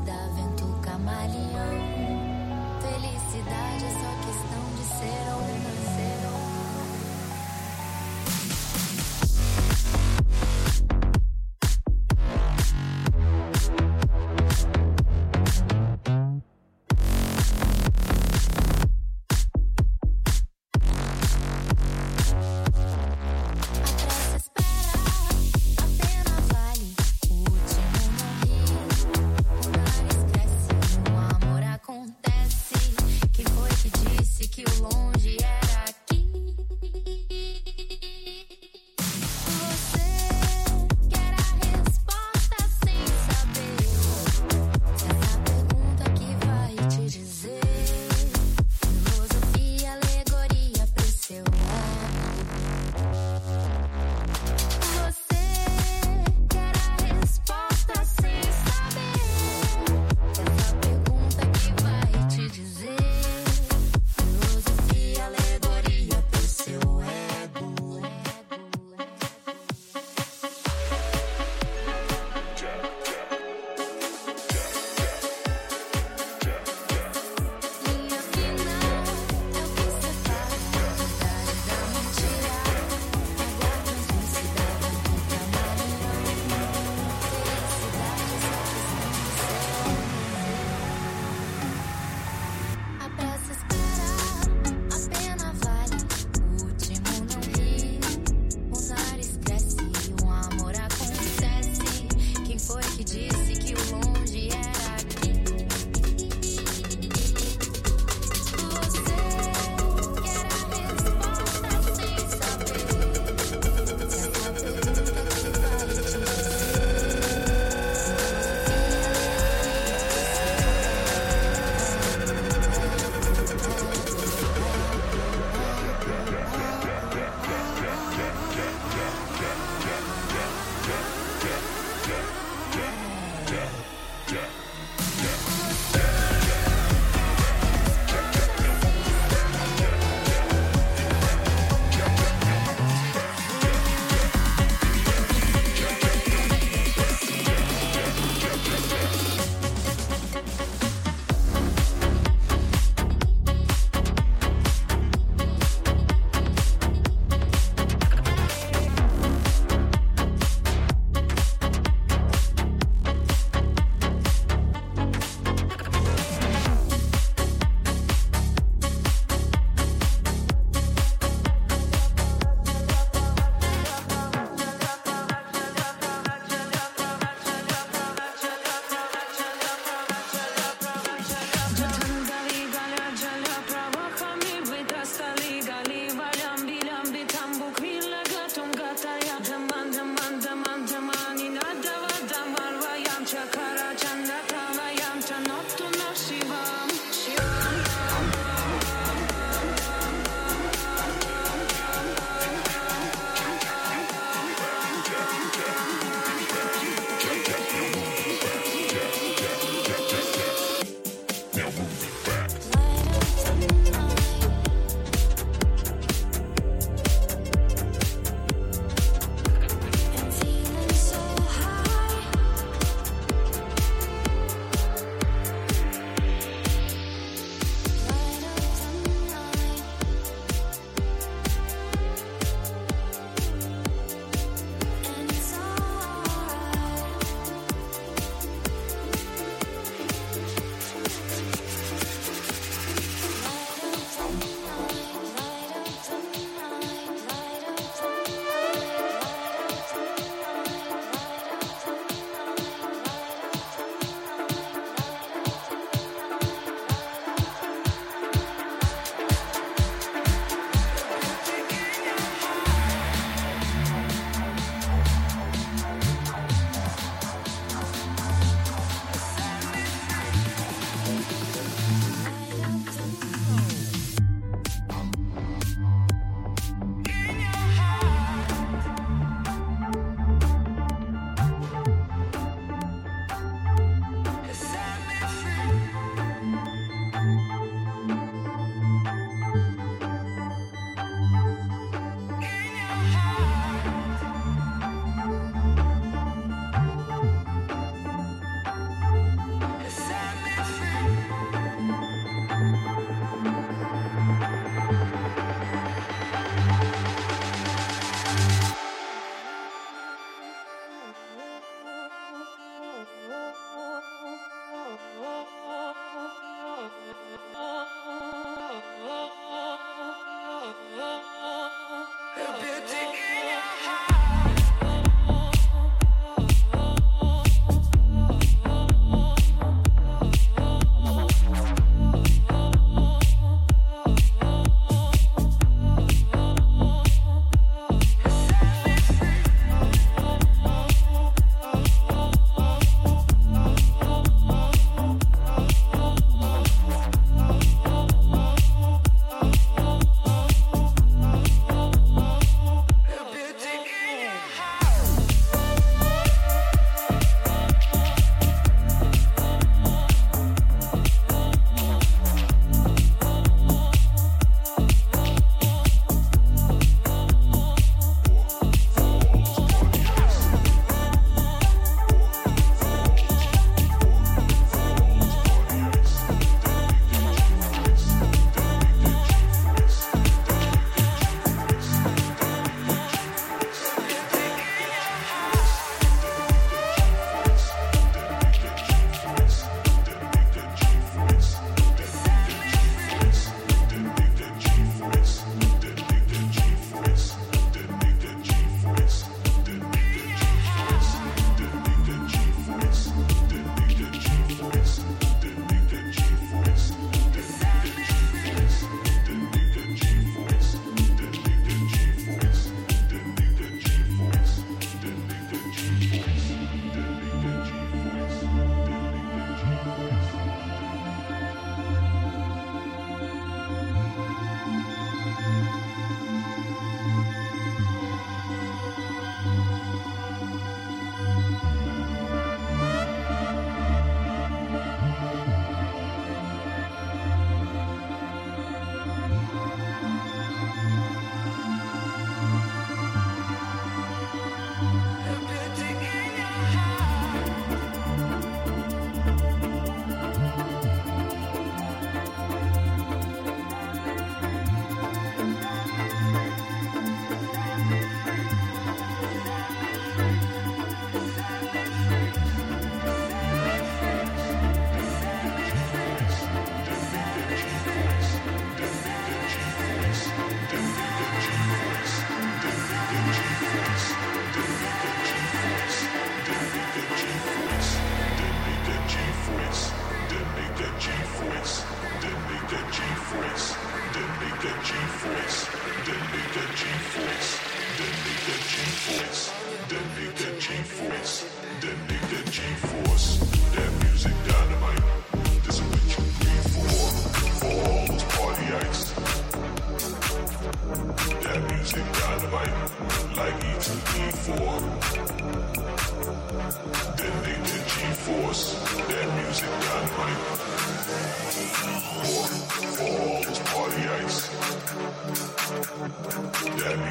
da vento camaleão. Felicidade é só questão de ser ou não.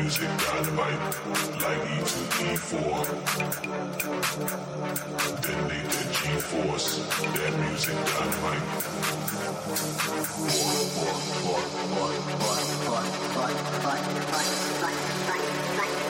music dynamite like E2E4. Then they did G-force, that music dynamite. One, one, one, one, one, one, one, one, one, one, one, one, one.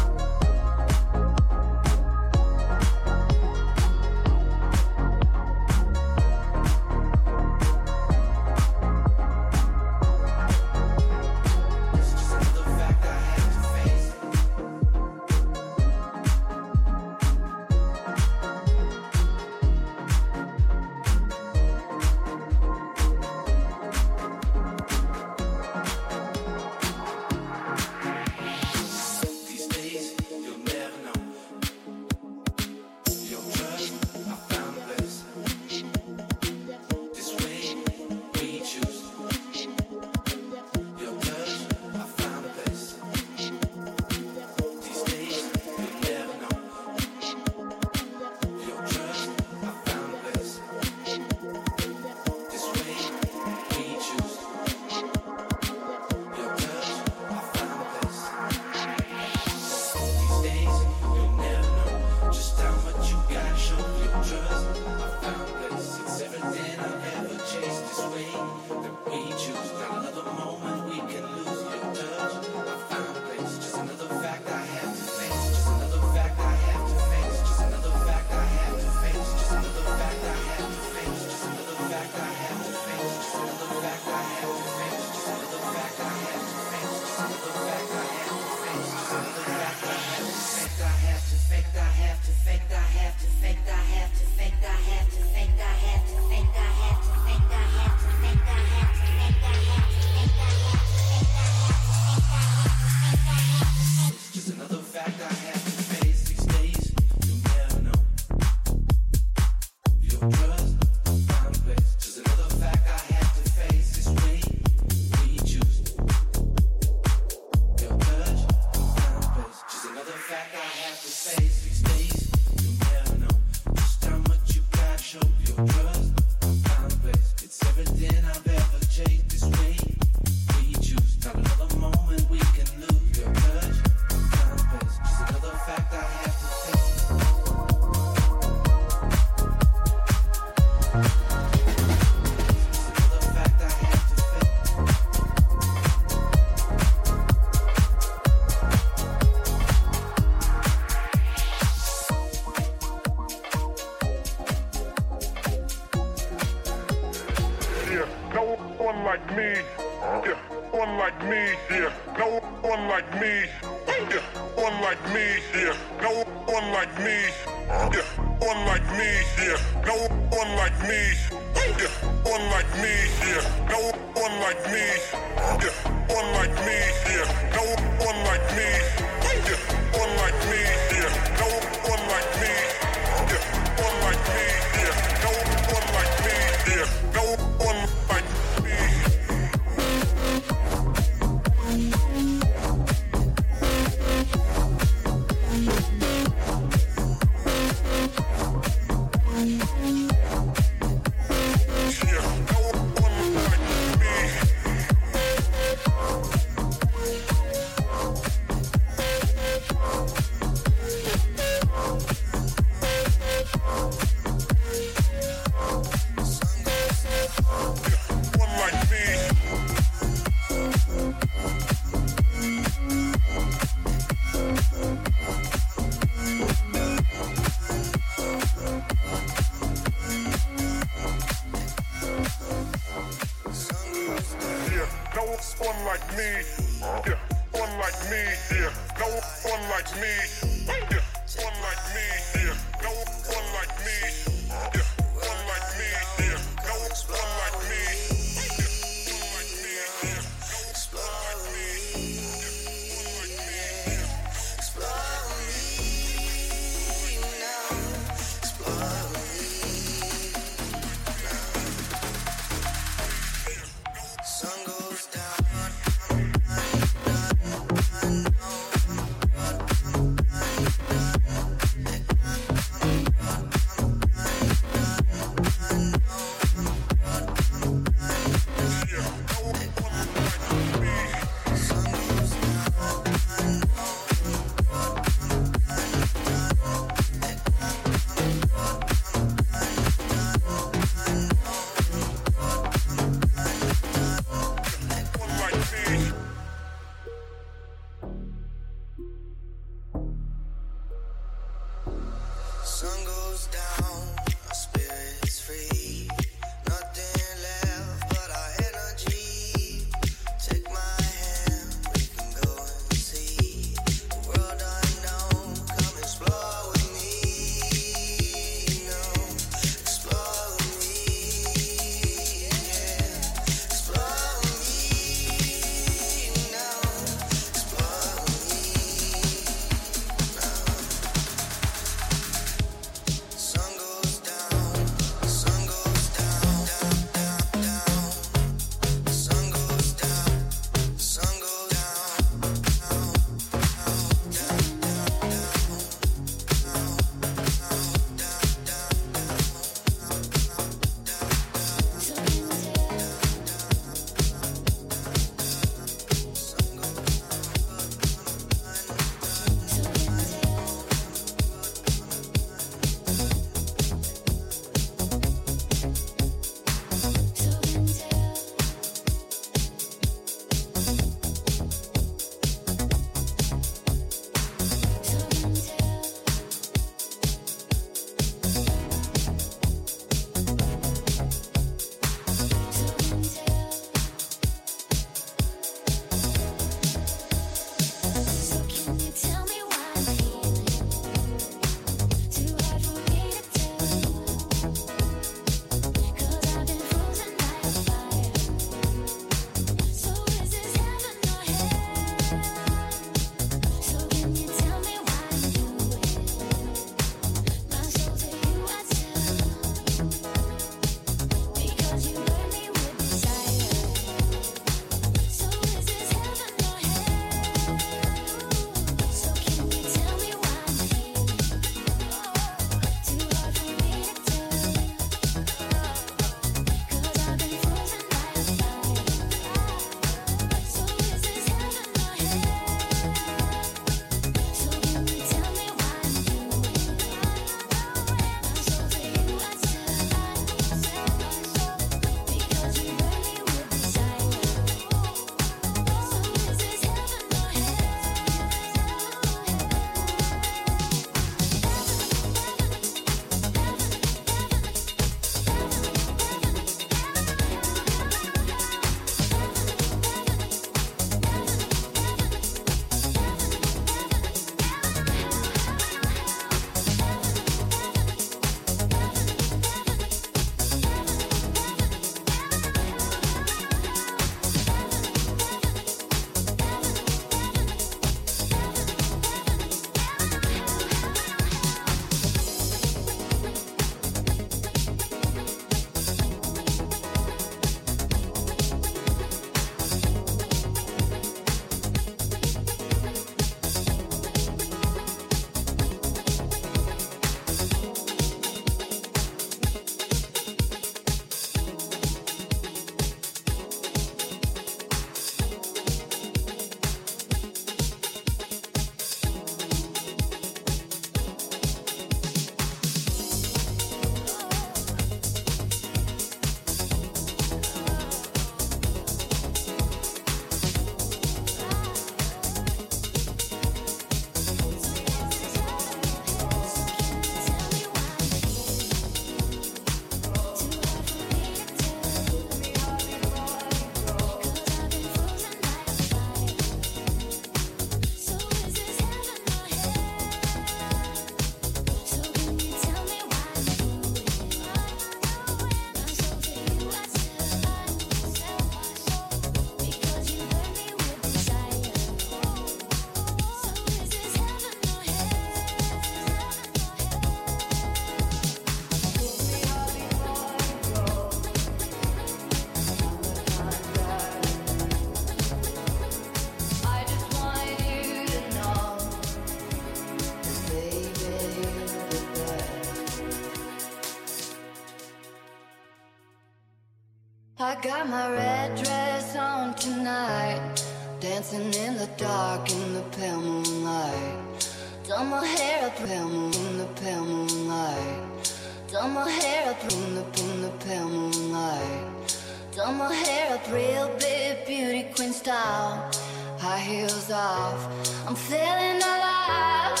my red dress on tonight. Dancing in the dark in the pale moonlight. Done my hair up pale moon in the pale moonlight. Done my hair up in the in the pale moonlight. Done my hair up real big beauty queen style. High heels off. I'm feeling alive.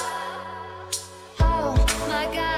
Oh my god.